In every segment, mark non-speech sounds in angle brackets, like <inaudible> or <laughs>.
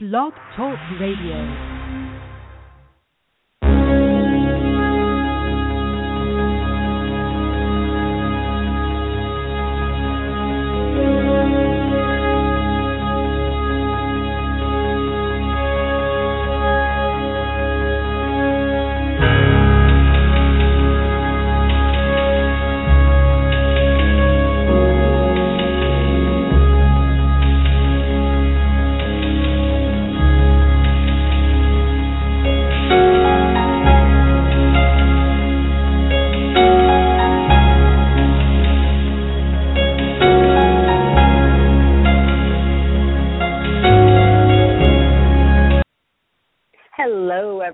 Blog Talk Radio.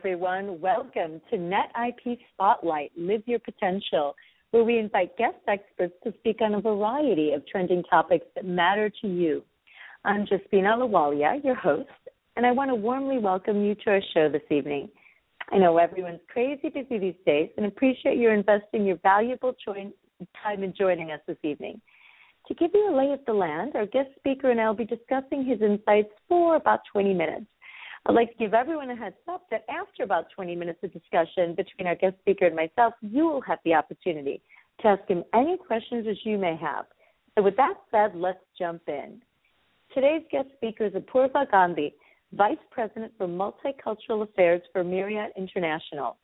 Welcome to Net IP Spotlight Live Your Potential, where we invite guest experts to speak on a variety of trending topics that matter to you. I'm Jasbina Ahluwalia, your host, and I want to warmly welcome you to our show this evening. I know everyone's crazy busy these days and appreciate your investing your valuable time in joining us this evening. To give you a lay of the land, our guest speaker and I will be discussing his insights for about 20 minutes. I'd like to give everyone a heads up that after about 20 minutes of discussion between our guest speaker and myself, you will have the opportunity to ask him any questions as you may have. So, with that said, let's jump in. Today's guest speaker is Apoorva Gandhi, Vice President for Multicultural Affairs for Marriott International.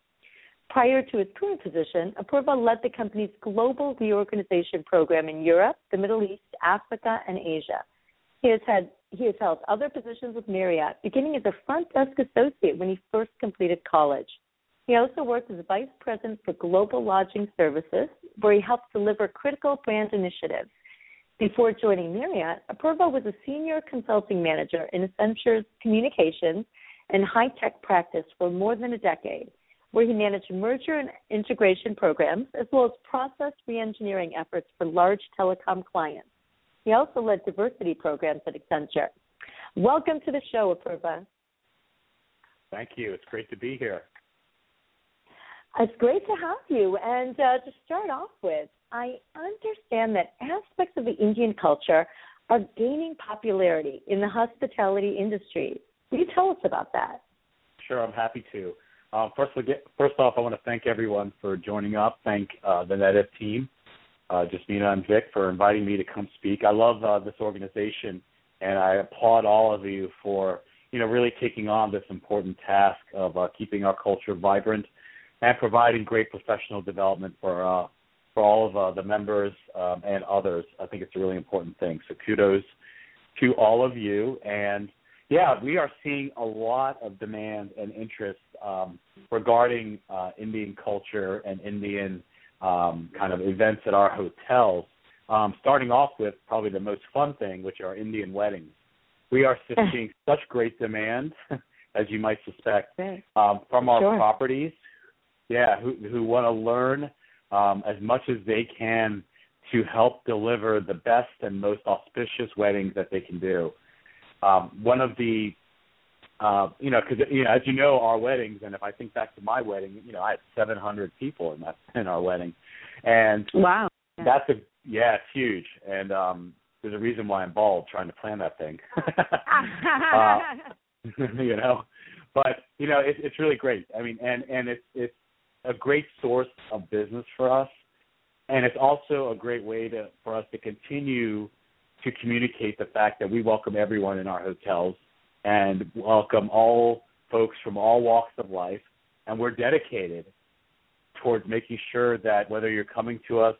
Prior to his current position, Apoorva led the company's global reorganization program in Europe, the Middle East, Africa, and Asia. He has had he has held other positions with Marriott, beginning as a front desk associate when he first completed college. He also worked as a vice president for global lodging services, where he helped deliver critical brand initiatives. Before joining Marriott, Apoorva was a senior consulting manager in Accenture's communications and high tech practice for more than a decade, where he managed merger and integration programs as well as process reengineering efforts for large telecom clients. He also led diversity programs at Accenture. Welcome to the show, Apoorva. Thank you. It's great to be here. It's great to have you. And uh, to start off with, I understand that aspects of the Indian culture are gaining popularity in the hospitality industry. Can you tell us about that? Sure, I'm happy to. Um, first, first off, I want to thank everyone for joining up. Thank uh, the NetIP team uh, Jasbina and Vic for inviting me to come speak. I love uh, this organization, and I applaud all of you for you know really taking on this important task of uh, keeping our culture vibrant and providing great professional development for uh, for all of uh, the members um, and others. I think it's a really important thing. So kudos to all of you and. Yeah, we are seeing a lot of demand and interest um, regarding uh, Indian culture and Indian um, kind of events at our hotels. Um, starting off with probably the most fun thing, which are Indian weddings. We are <laughs> seeing such great demand, <laughs> as you might suspect, um, from our sure. properties. Yeah, who who want to learn um, as much as they can to help deliver the best and most auspicious weddings that they can do. Um, one of the uh, you know, because you know, as you know, our weddings, and if I think back to my wedding, you know, I had 700 people in that <laughs> in our wedding, and wow, that's a yeah, it's huge, and um, there's a reason why I'm bald trying to plan that thing. <laughs> uh, <laughs> you know, but you know, it, it's really great. I mean, and and it's it's a great source of business for us, and it's also a great way to for us to continue to communicate the fact that we welcome everyone in our hotels and welcome all folks from all walks of life. And we're dedicated towards making sure that whether you're coming to us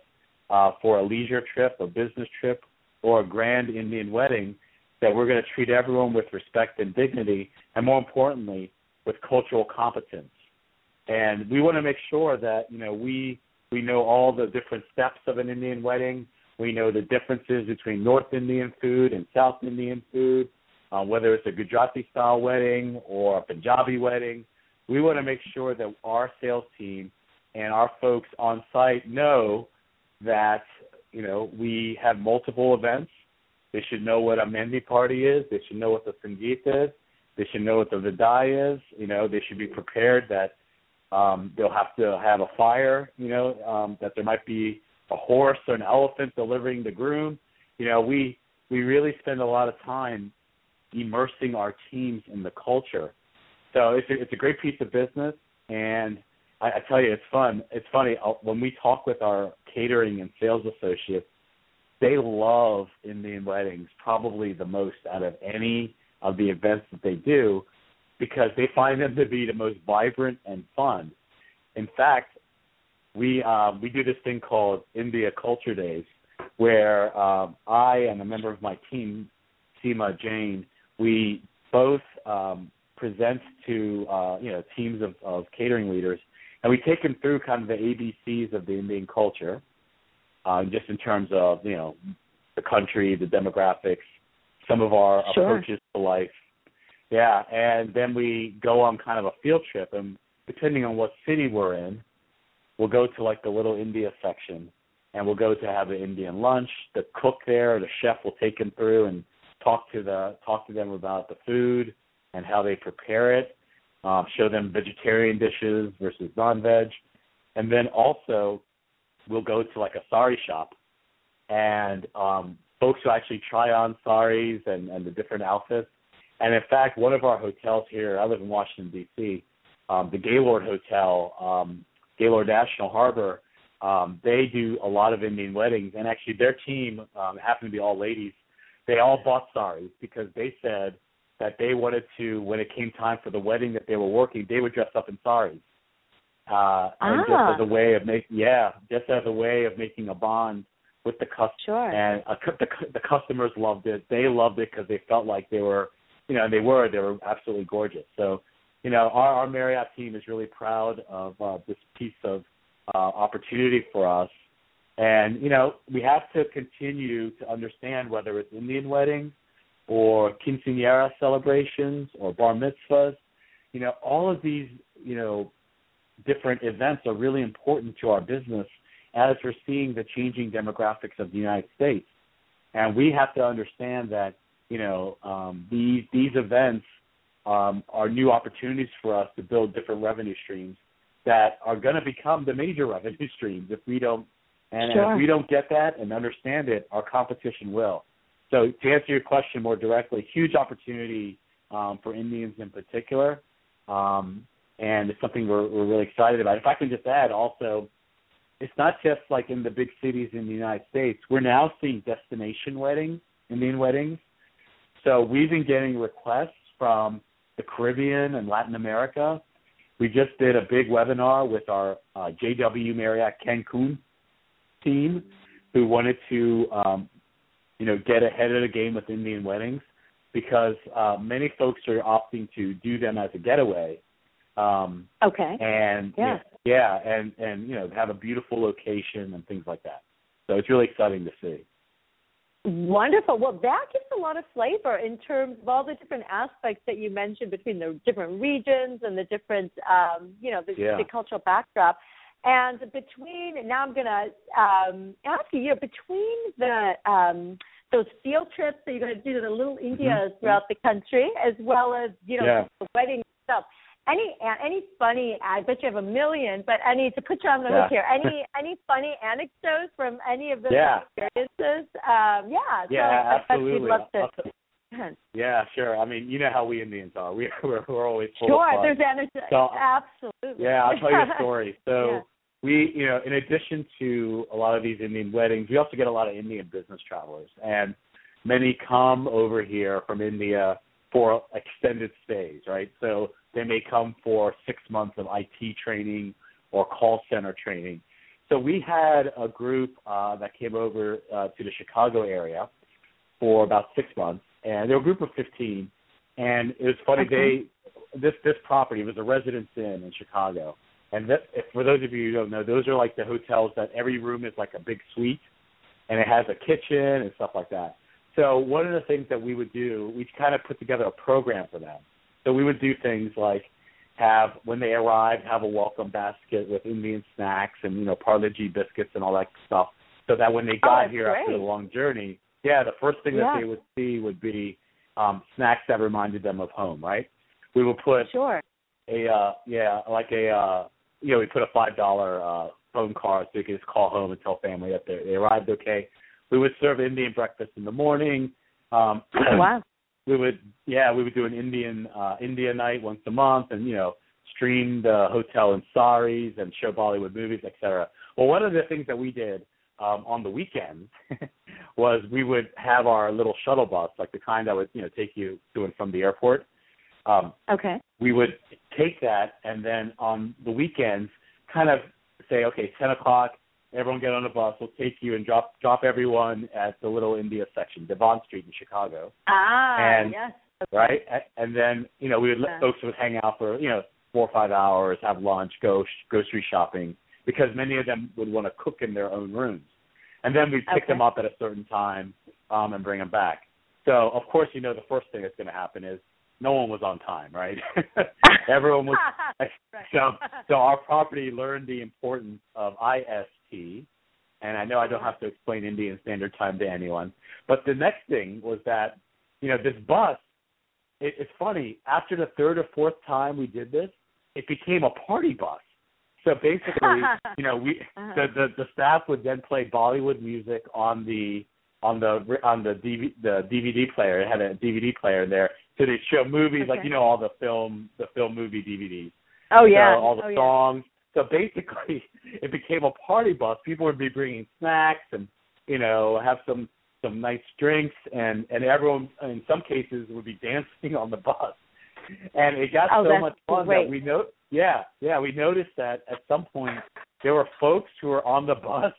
uh, for a leisure trip, a business trip, or a grand Indian wedding, that we're going to treat everyone with respect and dignity, and more importantly, with cultural competence. And we want to make sure that you know we we know all the different steps of an Indian wedding. We know the differences between North Indian food and South Indian food uh, whether it's a Gujarati style wedding or a Punjabi wedding. We want to make sure that our sales team and our folks on site know that you know we have multiple events. They should know what a mehndi party is. They should know what the sangeet is. They should know what the vidai is. You know, they should be prepared that um, they'll have to have a fire. You know, um, that there might be a horse or an elephant delivering the groom. You know, we we really spend a lot of time immersing our teams in the culture. So it's a, it's a great piece of business, and I, I tell you, it's fun. It's funny uh, when we talk with our catering and sales associates. They love Indian weddings probably the most out of any of the events that they do because they find them to be the most vibrant and fun. In fact, we um, we do this thing called India Culture Days, where um, I and a member of my team, Seema Jain, we both um, present to uh, you know teams of, of catering leaders, and we take them through kind of the ABCs of the Indian culture, uh, just in terms of you know the country, the demographics, some of our sure. approaches to life. Yeah, and then we go on kind of a field trip, and depending on what city we're in, we'll go to like the little India section, and we'll go to have an Indian lunch. The cook there, the chef, will take them through and talk to the talk to them about the food and how they prepare it. Um, show them vegetarian dishes versus non-veg, and then also we'll go to like a sari shop, and um, folks who actually try on saris and, and the different outfits. And in fact, one of our hotels here, I live in Washington D.C., um, the Gaylord Hotel, um, Gaylord National Harbor, um, they do a lot of Indian weddings, and actually their team um, happened to be all ladies. They all bought saris because they said that they wanted to, when it came time for the wedding that they were working, they would dress up in saris. Uh, and ah. just as a way of making, yeah, just as a way of making a bond with the customer. Sure. And uh, the the customers loved it. They loved it because they felt like they were, you know, and they were. They were absolutely gorgeous. So, you know, our our Marriott team is really proud of uh, this piece of uh, opportunity for us. And you know, we have to continue to understand whether it's Indian weddings or quinceanera celebrations or bar mitzvahs. You know, all of these, you know, different events are really important to our business as we're seeing the changing demographics of the United States. And we have to understand that, you know, um, these these events um, are new opportunities for us to build different revenue streams that are going to become the major <laughs> revenue streams if we don't and sure. if we don't get that and understand it, our competition will. So to answer your question more directly, huge opportunity um, for Indians in particular, um, and it's something we're, we're really excited about. If I can just add, also, it's not just like in the big cities in the United States. We're now seeing destination weddings, Indian weddings. So we've been getting requests from the Caribbean and Latin America. We just did a big webinar with our uh, JW Marriott Cancun team, who wanted to, um, you know, get ahead of the game with Indian weddings because uh, many folks are opting to do them as a getaway. Um, okay. And yeah. yeah, and and you know have a beautiful location and things like that. So it's really exciting to see. Wonderful. Well, that gives a lot of flavor in terms of all the different aspects that you mentioned between the different regions and the different, um, you know, the, yeah. the cultural backdrop. And between now, I'm going to um, ask you, you know, between the um, those field trips that you're going to do to the little Indias mm-hmm. throughout the country, as well as you know yeah. the wedding stuff. Any any funny? I bet you have a million, but any to put you on the yeah. hook here. Any <laughs> any funny anecdotes from any of those yeah. experiences? Um, yeah. Yeah, so absolutely. I'd love to. Yeah, sure. I mean, you know how we Indians are. We <laughs> we're, we're always full sure. of fun. There's energy. So, Absolutely. Yeah, I'll tell you a <laughs> story. So yeah. we, you know, in addition to a lot of these Indian weddings, we also get a lot of Indian business travelers, and many come over here from India for extended stays, right? So they may come for six months of IT training or call center training. So we had a group uh, that came over uh, to the Chicago area for about six months, Uh, and they were a group of 15. And it was funny. Okay. They this this property was a Residence Inn in Chicago, and that, if, for those of you who don't know, those are like the hotels that every room is like a big suite, and it has a kitchen and stuff like that. So one of the things that we would do, we kind of put together a program for them. So we would do things like have when they arrived, have a welcome basket with Indian snacks and you know Parle G biscuits and all that stuff, so that when they oh, got oh, here great. after the long journey, yeah, the first thing yeah. that they would see would be um snacks that reminded them of home, right? We would put sure a uh yeah like a uh you know we put a five dollar uh phone card so you could just call home and tell family that they they arrived okay. We would serve Indian breakfast in the morning. Um <clears throat> wow. we would yeah we would do an Indian uh India night once a month and you know stream the hotel in saris and show Bollywood movies etc. Well, one of the things that we did um on the weekends <laughs> was we would have our little shuttle bus like the kind that would you know take you to and from the airport. Um Okay. we would take that and then on the weekends kind of say okay ten o'clock everyone get on the bus we'll take you and drop drop everyone at the little india section devon street in chicago Ah, And- yes. right and then you know we would let Yeah. folks would hang out for you know four or five hours have lunch go sh- grocery shopping because many of them would want to cook in their own rooms and then we'd pick Okay. them up at a certain time um and bring them back so of course you know the first thing that's going to happen is no one was on time right <laughs> everyone was <laughs> Right. <laughs> so so our property learned the importance of IST, and I know I don't have to explain Indian Standard Time to anyone. But the next thing was that you know this bus. It, it's funny. After the third or fourth time we did this, it became a party bus. So basically, <laughs> you know, we Uh-huh. the, the the staff would then play Bollywood music on the on the on the DVD, the DVD player. It had a DVD player there, so they'd show movies like you know all the film the film movie DVDs. oh yeah. So all the oh, yeah. songs. So basically, <laughs> it became a party bus. People would be bringing snacks and you know have some some nice drinks, and and everyone in some cases would be <laughs> dancing on the bus. And it got Oh, so much fun great. that we know. Yeah, yeah, we noticed that at some point there were folks who were on the bus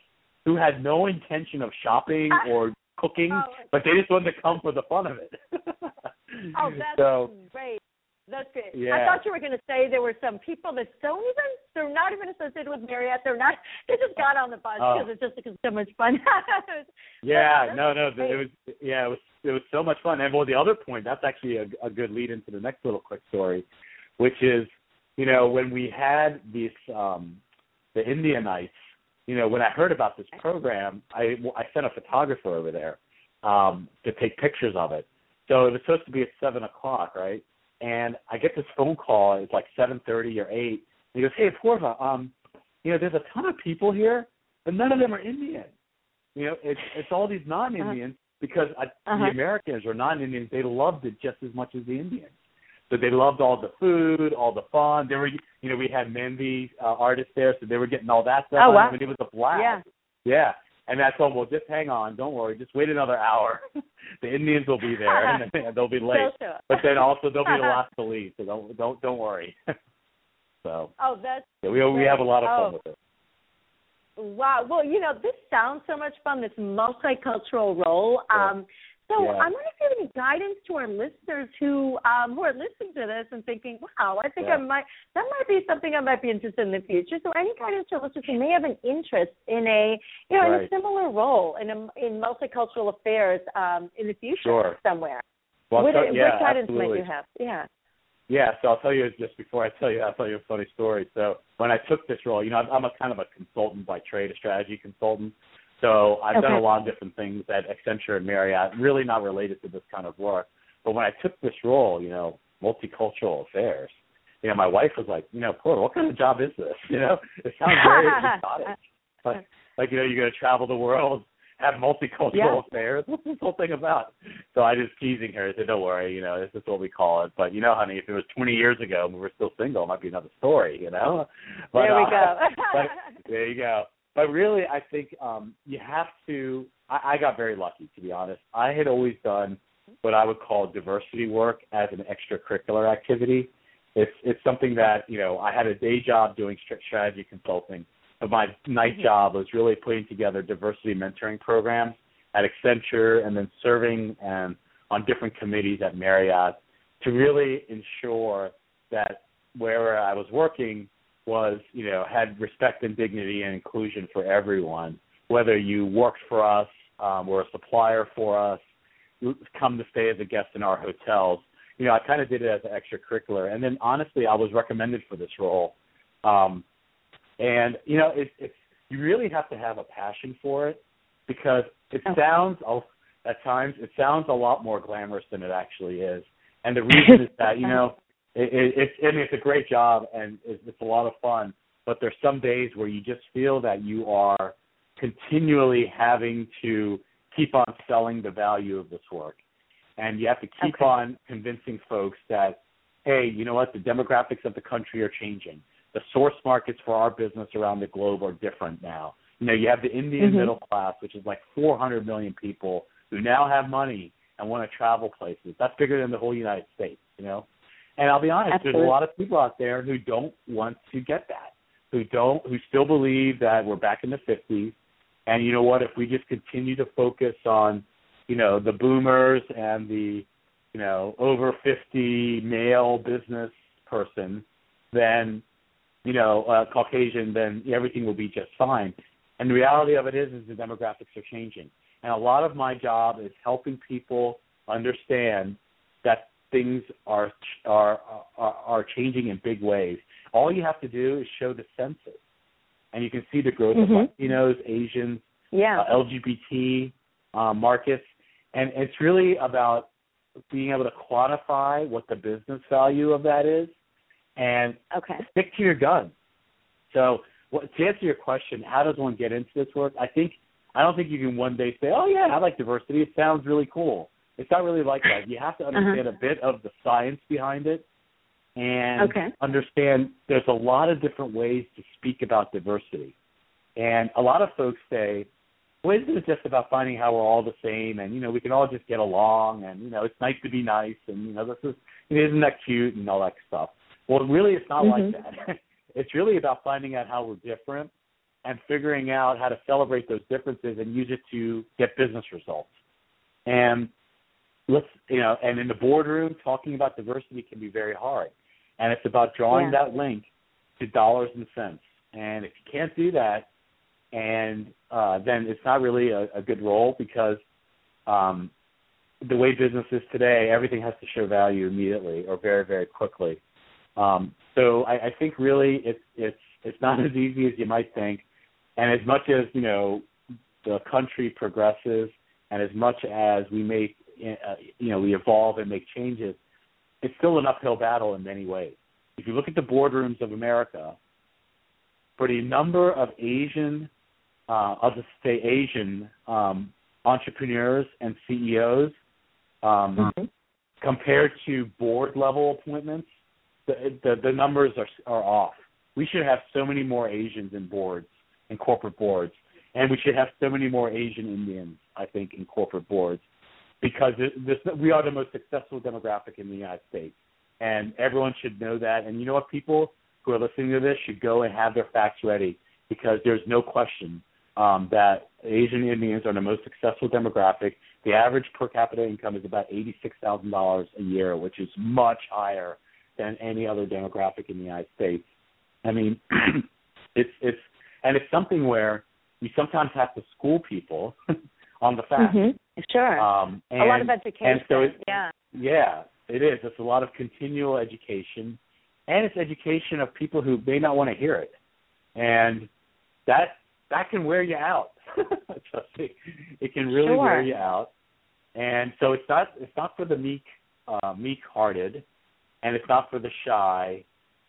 who had no intention of shopping ah. or cooking, Oh. but they just wanted to come for the fun of it. Oh, <laughs> that's so great. That's great. I thought you were going to say there were some people that don't even, they're not even associated with Marriott. They're not, they just got on the bus Oh. because it's just because it's so much fun. <laughs> Yeah, no, no, it was yeah, it was it was so much fun. And well, the other point that's actually a, a good lead into the next little quick story, which is, you know, when we had these um the India nights, you know, when I heard about this program, I I sent a photographer over there um to take pictures of it. So it was supposed to be at seven o'clock, right? And I get this phone call. It's like seven thirty or eight. And He goes, "Hey, Purva, um, you know, there's a ton of people here, but none of them are Indian." You know, it's it's all these non-Indians because uh, Uh-huh. the Americans or non-Indians they loved it just as much as the Indians. So they loved all the food, all the fun. They were, you know, we had Mehndi uh, artists there, so they were getting all that stuff. Oh, wow. them, and it was a blast. Yeah. yeah. And I told them, well, just hang on, don't worry, just wait another hour. <laughs> the Indians will be there, and <laughs> <laughs> they'll be late. But then also they'll be the last to leave, so don't don't don't worry. so Oh, that's yeah, we we have a lot of fun Oh. with it. Wow. Well, you know, this sounds so much fun, this multicultural role. Um, so Yeah. I'm wondering if you have any guidance to our listeners who um, who are listening to this and thinking, wow, I think Yeah. I might that might be something I might be interested in the future. So any guidance to our listeners who may have an interest in a you know in a similar role in a, in multicultural affairs um, in the future Sure. somewhere. Well, what, so- what guidance absolutely. might you have? Yeah. Yeah, so I'll tell you just before I tell you, I'll tell you a funny story. So when I took this role, you know, I'm, I'm a kind of a consultant by trade, a strategy consultant. So I've done a lot of different things at Accenture and Marriott, really not related to this kind of work. But when I took this role, you know, multicultural affairs, you know, my wife was like, you know, what kind of job is this? <laughs> You know, it sounds very exotic. Like, like you know, you're going to travel the world, have multicultural Yeah. affairs. What's this whole thing about? So I just teasing her. I said, "Don't worry, you know, this is what we call it." But you know, honey, if it was 20 years ago and we were still single, it might be another story. You know. But, there we uh, go. <laughs> but there you go. But really, I think um you have to. I, I got very lucky, to be honest. I had always done what I would call diversity work as an extracurricular activity. It's it's something that you know I had a day job doing str- strategy consulting, but my night Mhm. job was really putting together diversity mentoring programs at Accenture and then serving and on different committees at Marriott to really ensure that where I was working was, you know, had respect and dignity and inclusion for everyone, whether you worked for us, um, were a supplier for us, come to stay as a guest in our hotels. You know, I kind of did it as an extracurricular, and then honestly, I was recommended for this role. Um, and you know, it, it's you really have to have a passion for it because it sounds a- at times it sounds a lot more glamorous than it actually is. And the reason is that you <laughs> know it, it, it's I mean it's a great job and it's, it's a lot of fun, but there's some days where you just feel that you are continually having to keep on selling the value of this work. and you have to keep Okay. on convincing folks that, hey, you know what, the demographics of the country are changing. The source markets for our business around the globe are different now. You know, you have the Indian Mhm. middle class, which is like 400 million people who now have money and want to travel places. That's bigger than the whole United States, you know. And I'll be honest, Absolutely. there's a lot of people out there who don't want to get that, who don't, who still believe that we're back in the 50s. And you know what? If we just continue to focus on, you know, the boomers and the, you know, over 50 male business person, then, you know, uh, Caucasian, then everything will be just fine. And the reality of it is, is the demographics are changing. And a lot of my job is helping people understand that things are are are, are changing in big ways. All you have to do is show the census, and you can see the growth Mhm. of Latinos, Asians, Yeah. uh, LGBT uh, markets, and it's really about being able to quantify what the business value of that is, and okay. stick to your guns. So, what, to answer your question, how does one get into this work? I think I don't think you can one day say, "Oh yeah, I like diversity. It sounds really cool." It's not really like that. You have to understand a bit of the science behind it, and Okay. understand there's a lot of different ways to speak about diversity. And a lot of folks say, well, isn't it just about finding how we're all the same and, you know, we can all just get along and, you know, it's nice to be nice and, you know, this is, isn't that cute and all that stuff. Well, really, it's not Mhm. like that. <laughs> it's really about finding out how we're different and figuring out how to celebrate those differences and use it to get business results. And let's, you know, and in the boardroom, talking about diversity can be very hard. And it's about drawing Yeah. that link to dollars and cents. And if you can't do that, and uh, then it's not really a, a good role because um, the way business is today, everything has to show value immediately or very, very quickly. Um, so I, I think really it's it's it's not <laughs> as easy as you might think, and as much as you know the country progresses, and as much as we make uh, you know we evolve and make changes, it's still an uphill battle in many ways. If you look at the boardrooms of America, for the number of Asian, uh, I'll just say Asian um, entrepreneurs and CEOs um, Mhm. compared to board level appointments, the, the the numbers are are off. We should have so many more Asians in boards, in corporate boards, and we should have so many more Asian Indians, I think, in corporate boards, because it, this, we are the most successful demographic in the United States, and everyone should know that. And you know what, people who are listening to this should go and have their facts ready, because there's no question um, that Asian Indians are the most successful demographic. The average per capita income is about eighty-six thousand dollars a year, which is much higher than any other demographic in the United States. I mean, <clears throat> it's it's and it's something where we sometimes have to school people <laughs> on the facts. Mhm. Sure. Um, and, a lot of education. and so it, yeah. yeah, it is. It's a lot of continual education, and it's education of people who may not want to hear it, and that that can wear you out. <laughs> Me, it can really Sure. wear you out. And so it's not it's not for the meek uh, meek-hearted, and it's not for the shy,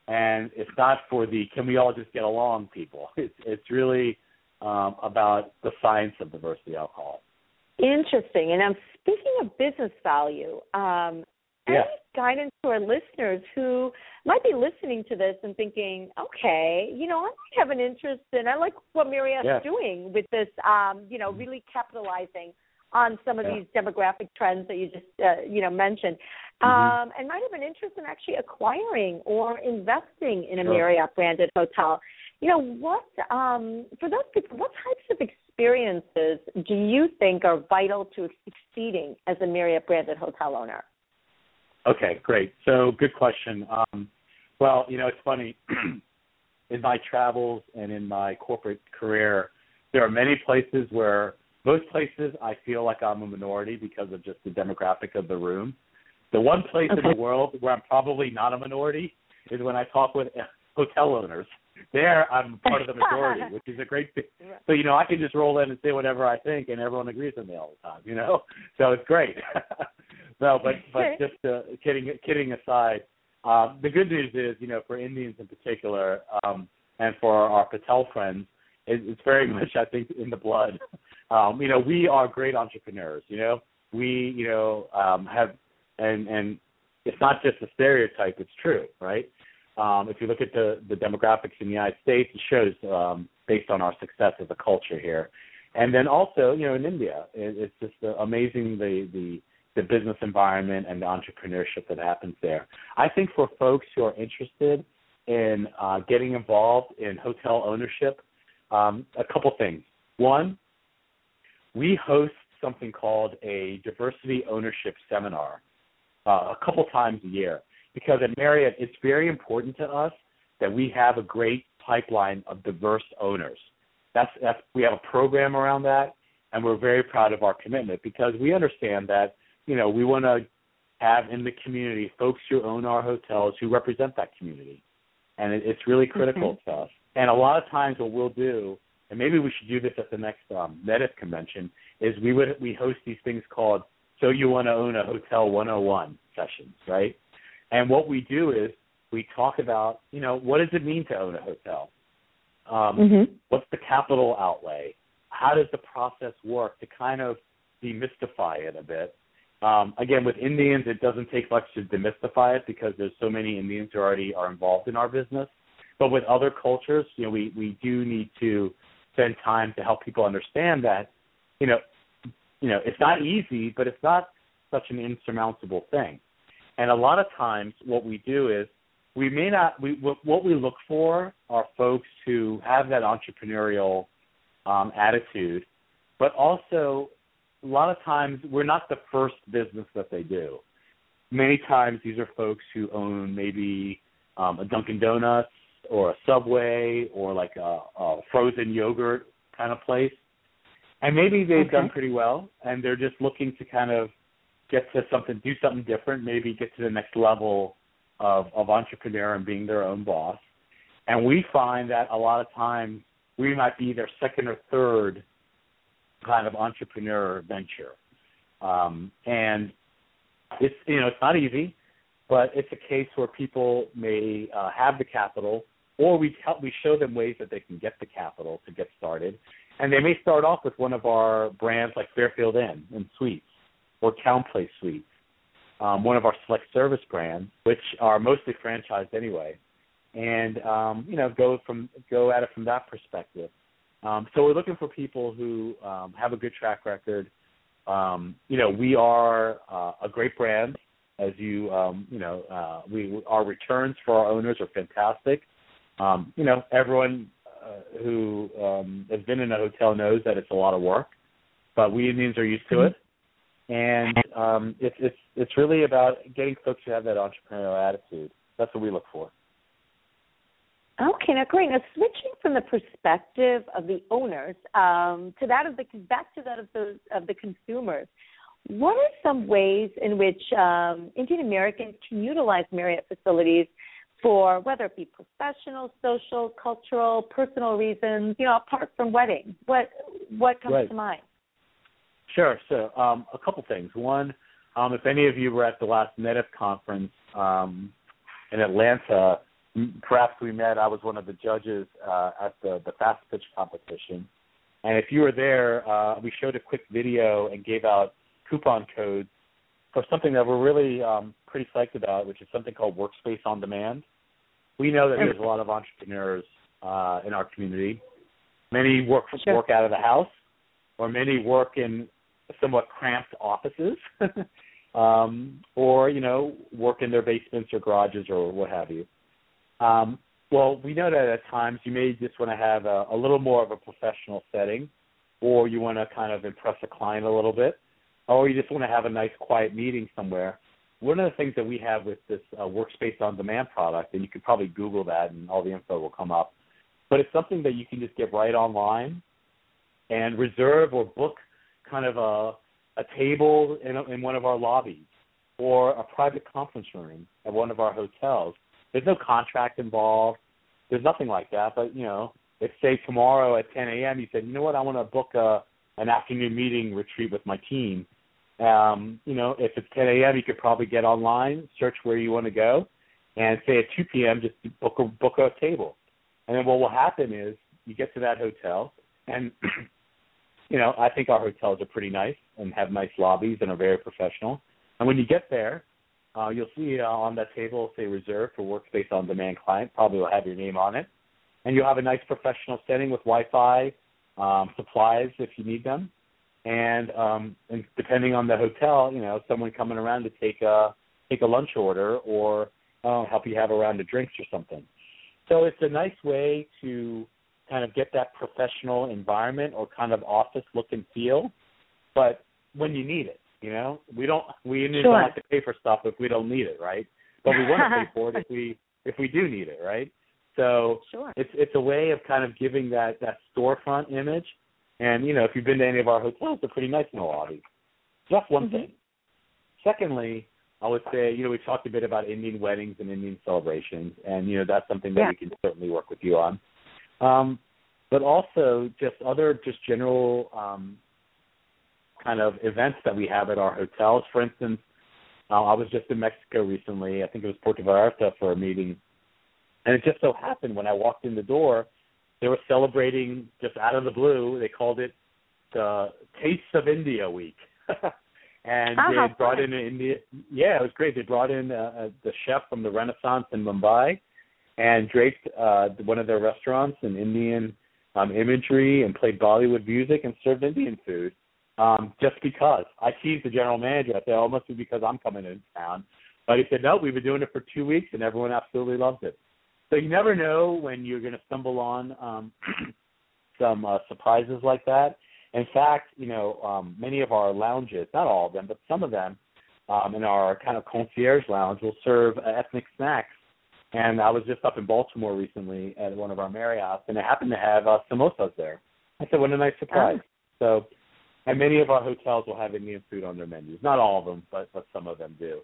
and it's not for the can we all just get along people. <laughs> It's it's really um, about the science of diversity. It. Interesting. And I'm speaking of business value. Um, any Yeah. guidance to our listeners who might be listening to this and thinking, okay, you know, I might have an interest in. I like what Marriott's Yeah. doing with this. Um, you know, really capitalizing on some of Yeah. these demographic trends that you just uh, you know mentioned, Mhm. um, and might have an interest in actually acquiring or investing in a Sure. Marriott branded hotel. You know, what um, for those people, what types of experiences do you think are vital to succeeding as a Marriott branded hotel owner? Okay, great. So good question. Um, well, you know, it's funny. <clears throat> in my travels and in my corporate career, there are many places where most places I feel like I'm a minority because of just the demographic of the room. The one place in the world where I'm probably not a minority is when I talk with <laughs> hotel owners. There, I'm part of the majority, <laughs> which is a great thing. So you know, I can just roll in and say whatever I think, and everyone agrees with me all the time. You know, <laughs> so it's great. <laughs> no, but but just uh, kidding kidding aside, um, the good news is, you know, for Indians in particular, um, and for our Patel friends, it, it's very much, I think, in the blood. Um, you know, we are great entrepreneurs. You know, we you know um, have and and it's not just a stereotype; it's true, right? Um, if you look at the the demographics in the United States, it shows um, based on our success as a culture here, and then also you know in India, it, it's just uh, amazing the the the business environment and the entrepreneurship that happens there. I think for folks who are interested in uh, getting involved in hotel ownership, um, a couple things. One, we host something called a diversity ownership seminar uh, a couple times a year because at Marriott it's very important to us that we have a great pipeline of diverse owners. That's that's we have a program around that, and we're very proud of our commitment because we understand that you know we want to have in the community folks who own our hotels who represent that community, and it, it's really critical okay. to us. And a lot of times, what we'll do, and maybe we should do this at the next um, NetIP convention, is we would we host these things called "So You Want to Own a Hotel 101" sessions, right? And what we do is we talk about, you know, what does it mean to own a hotel? Um, mm-hmm. What's the capital outlay? How does the process work to kind of demystify it a bit? Um, again, with Indians, it doesn't take much to demystify it because there's so many Indians who already are involved in our business. But with other cultures, you know, we we do need to spend time to help people understand that, you know, you know, it's not easy, but it's not such an insurmountable thing. And a lot of times, what we do is we may not. We what we look for are folks who have that entrepreneurial um, attitude, but also a lot of times we're not the first business that they do. Many times these are folks who own maybe um, a Dunkin' Donuts or a Subway or like a, a frozen yogurt kind of place, and maybe they've okay. done pretty well, and they're just looking to kind of get to something, do something different, maybe get to the next level of, of entrepreneur and being their own boss. And we find that a lot of times we might be their second or third kind of entrepreneur venture. Um, and it's you know it's not easy, but it's a case where people may uh, have the capital, or we help we show them ways that they can get the capital to get started, and they may start off with one of our brands like Fairfield Inn and Suites, or TownePlace Suites, um, one of our select service brands, which are mostly franchised anyway, and um, you know go from go at it from that perspective. Um, so we're looking for people who um, have a good track record. Um, you know, we are uh, a great brand. As you, um, you know, uh, we our returns for our owners are fantastic. Um, you know, everyone uh, who um, has been in a hotel knows that it's a lot of work, but we Indians are used to it, and um, it's it's it's really about getting folks who have that entrepreneurial attitude. That's what we look for. Okay, now great. Now switching from the perspective of the owners um, to that of the back to that of the of the consumers, what are some ways in which um, Indian Americans can utilize Marriott facilities for whether it be professional, social, cultural, personal reasons? You know, apart from weddings, what what comes right. to mind? Sure. So um, a couple things. One, um, if any of you were at the last NetIP conference um, in Atlanta perhaps we met. I was one of the judges uh, at the the fast pitch competition, and if you were there, uh, we showed a quick video and gave out coupon codes for something that we're really um, pretty psyched about, which is something called Workspace on Demand. We know that there's a lot of entrepreneurs uh, in our community. Many work sure. work out of the house, or many work in somewhat cramped offices, <laughs> um, or you know work in their basements or garages or what have you. Um, well, we know that at times you may just want to have a, a little more of a professional setting, or you want to kind of impress a client a little bit, or you just want to have a nice quiet meeting somewhere. One of the things that we have with this uh, Workspace on Demand product, and you could probably Google that and all the info will come up, but it's something that you can just get right online and reserve or book kind of a a table in, a, in one of our lobbies or a private conference room at one of our hotels there's no contract involved. There's nothing like that. But you know, if say tomorrow at 10 a.m. you said, you know what, I want to book a an afternoon meeting retreat with my team. Um, you know, if it's 10 a.m., you could probably get online, search where you want to go, and say at 2 p.m. just book a book a table. And then what will happen is you get to that hotel, and <clears throat> you know, I think our hotels are pretty nice and have nice lobbies and are very professional. And when you get there, uh, you'll see uh, on that table say reserved for workspace on demand client. Probably will have your name on it, and you'll have a nice professional setting with Wi-Fi, um, supplies if you need them, and um, and depending on the hotel, you know, someone coming around to take a take a lunch order or uh, help you have a round of drinks or something. So it's a nice way to kind of get that professional environment or kind of office look and feel, but when you need it, you know, we don't we sure. don't have to pay for stuff if we don't need it, right? But we want to pay for it if <laughs> we if we do need it, right? So sure. it's it's a way of kind of giving that that storefront image. And you know, if you've been to any of our hotels, they're pretty nice in the lobby. So that's one mm-hmm. thing. Secondly, I would say, you know, we talked a bit about Indian weddings and Indian celebrations, and you know that's something that yeah. we can certainly work with you on. Um, but also just other just general um, kind of events that we have at our hotels. For instance, uh, I was just in Mexico recently. I think it was Puerto Vallarta for a meeting, and it just so happened when I walked in the door, they were celebrating just out of the blue. They called it the Tastes of India Week. <laughs> and oh, they brought in an India. Yeah, it was great. They brought in uh, uh, the chef from the Renaissance in Mumbai, and draped uh, one of their restaurants in Indian um, imagery and played Bollywood music and served Indian food. Um, just because I teased the general manager, I said, "Oh, it must be because I'm coming in town." But he said, "No, we've been doing it for two weeks, and everyone absolutely loves it." So you never know when you're going to stumble on um, <clears throat> some uh, surprises like that. In fact, you know, um, many of our lounges, not all of them, but some of them, um, in our kind of concierge lounge, will serve uh, ethnic snacks. And I was just up in Baltimore recently at one of our Marriotts, and it happened to have uh, samosas there. I said, "What a nice surprise!" Oh. So, and many of our hotels will have Indian food on their menus. Not all of them, but but some of them do.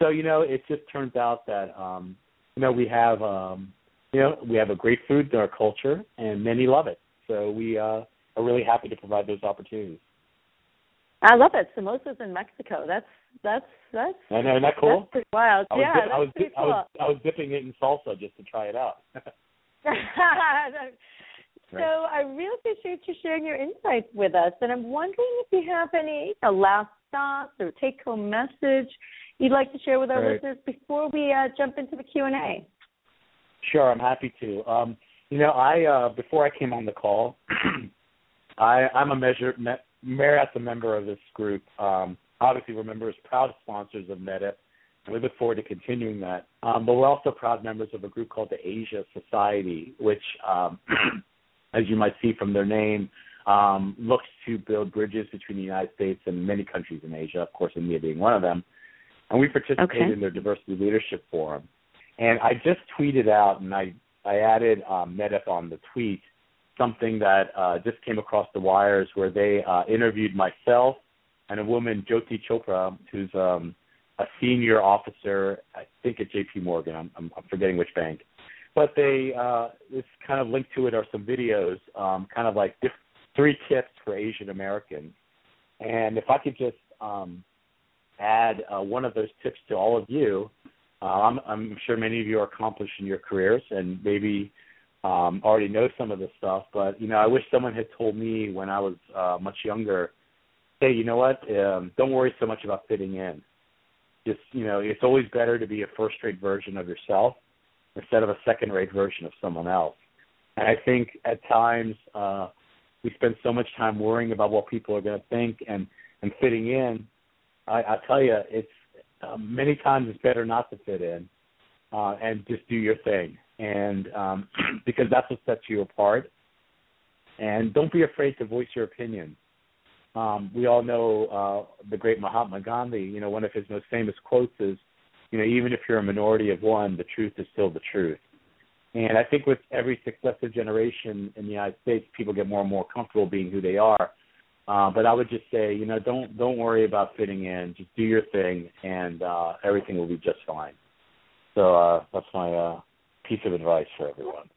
So you know, it just turns out that um, you know we have um, you know we have a great food in our culture, and many love it. So we uh, are really happy to provide those opportunities. I love it. Samosas in Mexico. That's that's that's. I know, isn't that cool? That's pretty wild. I yeah, was, that's I was, pretty I cool. was I was dipping it in salsa just to try it out. <laughs> <laughs> so I really appreciate you sharing your insights with us, and I'm wondering if you have any you know, last thoughts or take-home message you'd like to share with our right. listeners before we uh, jump into the Q and A. Sure, I'm happy to. Um, you know, I uh, before I came on the call, <clears throat> I, I'm a measure, me, Marriott's a member of this group. Um, obviously, we're members, proud sponsors of NetIP, and we look forward to continuing that. Um, but we're also proud members of a group called the Asia Society, which, um, <clears throat> as you might see from their name, um, looks to build bridges between the United States and many countries in Asia, of course, India being one of them. And we participate okay. in their diversity leadership forum. And I just tweeted out, and I I added um, on the tweet something that uh, just came across the wires where they uh, interviewed myself and a woman, Jyoti Chopra, who's um, a senior officer, I think at J.P. Morgan. I'm, I'm, I'm forgetting which bank, but they uh, it's kind of linked to it are some videos, um, kind of like diff- three tips for Asian Americans. And if I could just um, add uh, one of those tips to all of you, uh, I'm, I'm sure many of you are accomplished in your careers, and maybe um, already know some of this stuff. But you know, I wish someone had told me when I was uh, much younger, hey, you know what? Um, don't worry so much about fitting in. Just you know, it's always better to be a first-rate version of yourself instead of a second-rate version of someone else. And I think at times uh, we spend so much time worrying about what people are going to think and and fitting in. I, I tell you, it's uh, many times it's better not to fit in uh, and just do your thing and um, <clears throat> because that's what sets you apart. And don't be afraid to voice your opinion. Um, we all know uh, the great Mahatma Gandhi. You know, one of his most famous quotes is, "You know, even if you're a minority of one, the truth is still the truth." And I think with every successive generation in the United States, people get more and more comfortable being who they are. Uh, but I would just say, you know, don't don't worry about fitting in. Just do your thing, and uh, everything will be just fine. So uh, that's my uh, piece of advice for everyone.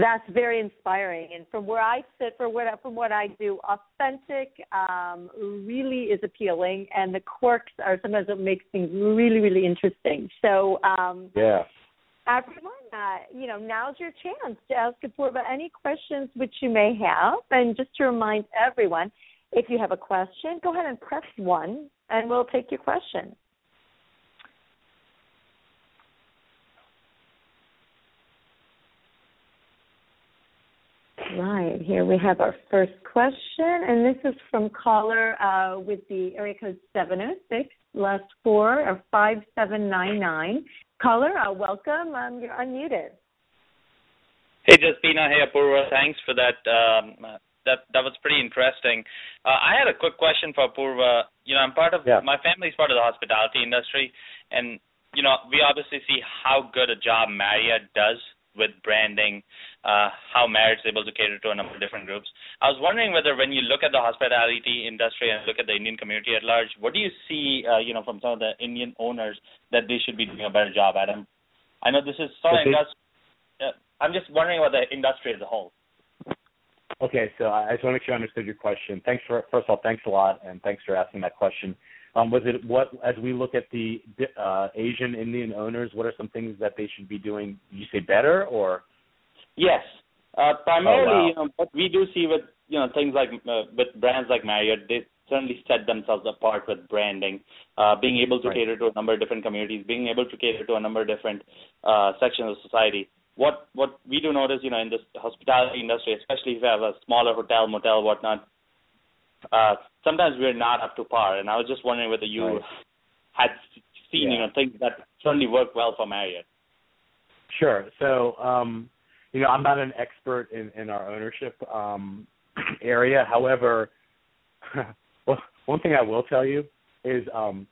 That's very inspiring, and from where I sit, for what from what I do, authentic um, really is appealing, and the quirks are sometimes what makes things really, really interesting. So, um, yeah, everyone, uh, you know, now's your chance to ask Apoorva any questions which you may have. And just to remind everyone, if you have a question, go ahead and press one, and we'll take your question. Right, here we have our first question, and this is from caller uh, with the area code 706, last four of 5799. Caller, uh, welcome. Um, you're unmuted. Hey, Jasbina. Hey, Apoorva. Thanks for that. Um, that that was pretty interesting. Uh, I had a quick question for Apoorva. You know, I'm part of yeah. my family's part of the hospitality industry, and you know, we obviously see how good a job Marriott does with branding, uh, how Marriott's able to cater to a number of different groups. I was wondering whether when you look at the hospitality industry and look at the Indian community at large, what do you see, uh, you know, from some of the Indian owners that they should be doing a better job at? And I know this is sort of industry. Uh, I'm just wondering about the industry as a whole. Okay, so I just want to make sure I understood your question. Thanks for first of all, thanks a lot, and thanks for asking that question. Um, was it what as we look at the uh, Asian Indian owners? What are some things that they should be doing? Did you say better or? Yes, uh, primarily, oh, wow. you know, what we do see with you know things like uh, with brands like Marriott, they certainly set themselves apart with branding, uh, being able to right. cater to a number of different communities, being able to cater to a number of different uh, sections of society. What what we do notice, you know, in this hospitality industry, especially if you have a smaller hotel, motel, whatnot, uh, sometimes we're not up to par. And I was just wondering whether you right. had seen, yeah. you know, things that certainly work well for Marriott. Sure. So, um, you know, I'm not an expert in, in our ownership um, <clears throat> area. However, <laughs> well, one thing I will tell you is um,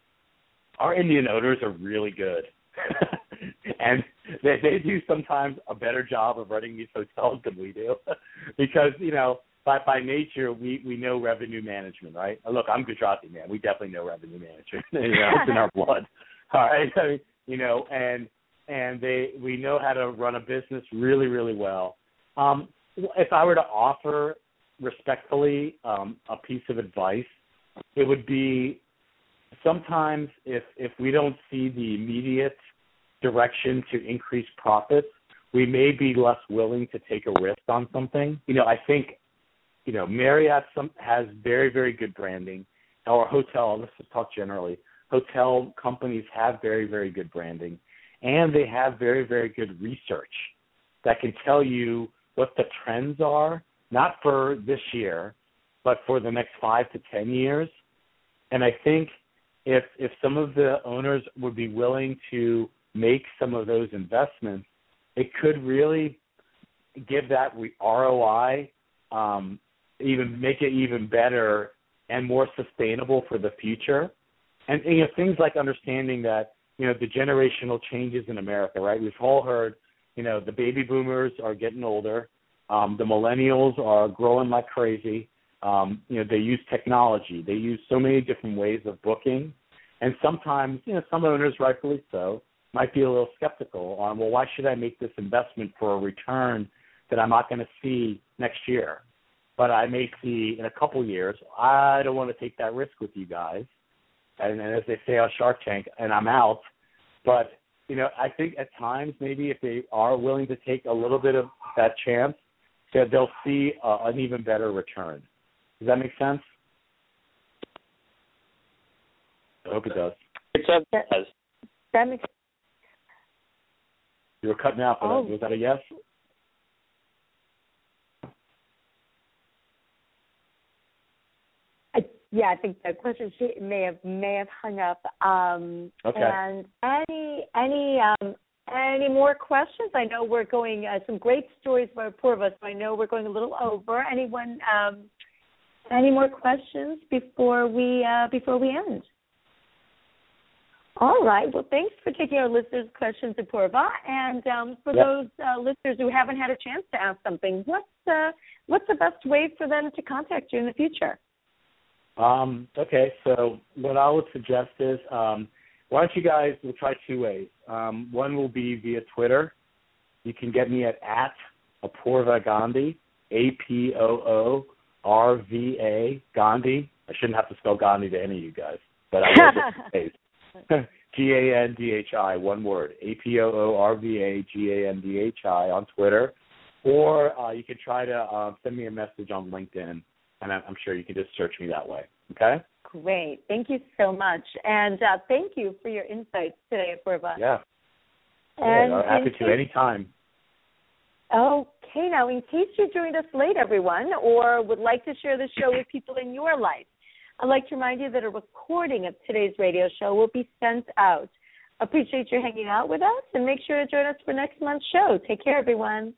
our Indian owners are really good. <laughs> and they they do sometimes a better job of running these hotels than we do <laughs> because you know by by nature we we know revenue management right? Look i'm gujarati man. We definitely know revenue management. <laughs> You know it's in our blood. <laughs> All right? I mean, you know and and they we know how to run a business really really well. Um if i were to offer respectfully um a piece of advice it would be sometimes if if we don't see the immediate direction to increase profits, we may be less willing to take a risk on something. You know, I think, you know, Marriott some, has very, very good branding. Our hotel, let's just talk generally, hotel companies have very, very good branding. And they have very, very good research that can tell you what the trends are, not for this year, but for the next five to ten years. And I think if if some of the owners would be willing to make some of those investments, it could really give that ROI, um, even make it even better and more sustainable for the future. And you know things like understanding that you know the generational changes in America, right? We've all heard, you know, the baby boomers are getting older, um, the millennials are growing like crazy. Um, you know, they use technology. They use so many different ways of booking, and sometimes, you know, some owners, rightfully so, might be a little skeptical on, well, why should I make this investment for a return that I'm not going to see next year, but I may see in a couple years? I don't want to take that risk with you guys. And, and as they say on Shark Tank, and I'm out. But you know, I think at times maybe if they are willing to take a little bit of that chance, that they'll see uh, an even better return. Does that make sense? I hope it does. It does. That makes You were cutting out. For Oh. Was that a yes? I, yeah, I think the question she may have may have hung up. Um, Okay. And any any um, any more questions? I know we're going uh, some great stories by four of us. So I know we're going a little over. Anyone? Um, any more questions before we uh, before we end? All right. Well, thanks for taking our listeners' questions, Apoorva. And um, for Yep. those uh, listeners who haven't had a chance to ask something, what's uh, what's the best way for them to contact you in the future? Um, okay, so what I would suggest is um, why don't you guys, we'll try two ways. Um, one will be via Twitter. You can get me at, at Apoorva Gandhi, A P O O R V A Gandhi. I shouldn't have to spell Gandhi to any of you guys, but I will. <laughs> <laughs> G A N D H I, one word, A P O O R V A G A N D H I on Twitter, or uh, you can try to uh, send me a message on LinkedIn, and I'm, sure you can just search me that way. Okay. Great. Thank you so much, and uh, thank you for your insights today, Apoorva. Yeah. And yeah, happy to any time. Okay, now in case you joined us late, everyone, or would like to share the show with people in your life, I'd like to remind you that a recording of today's radio show will be sent out. Appreciate you hanging out with us and make sure to join us for next month's show. Take care, everyone.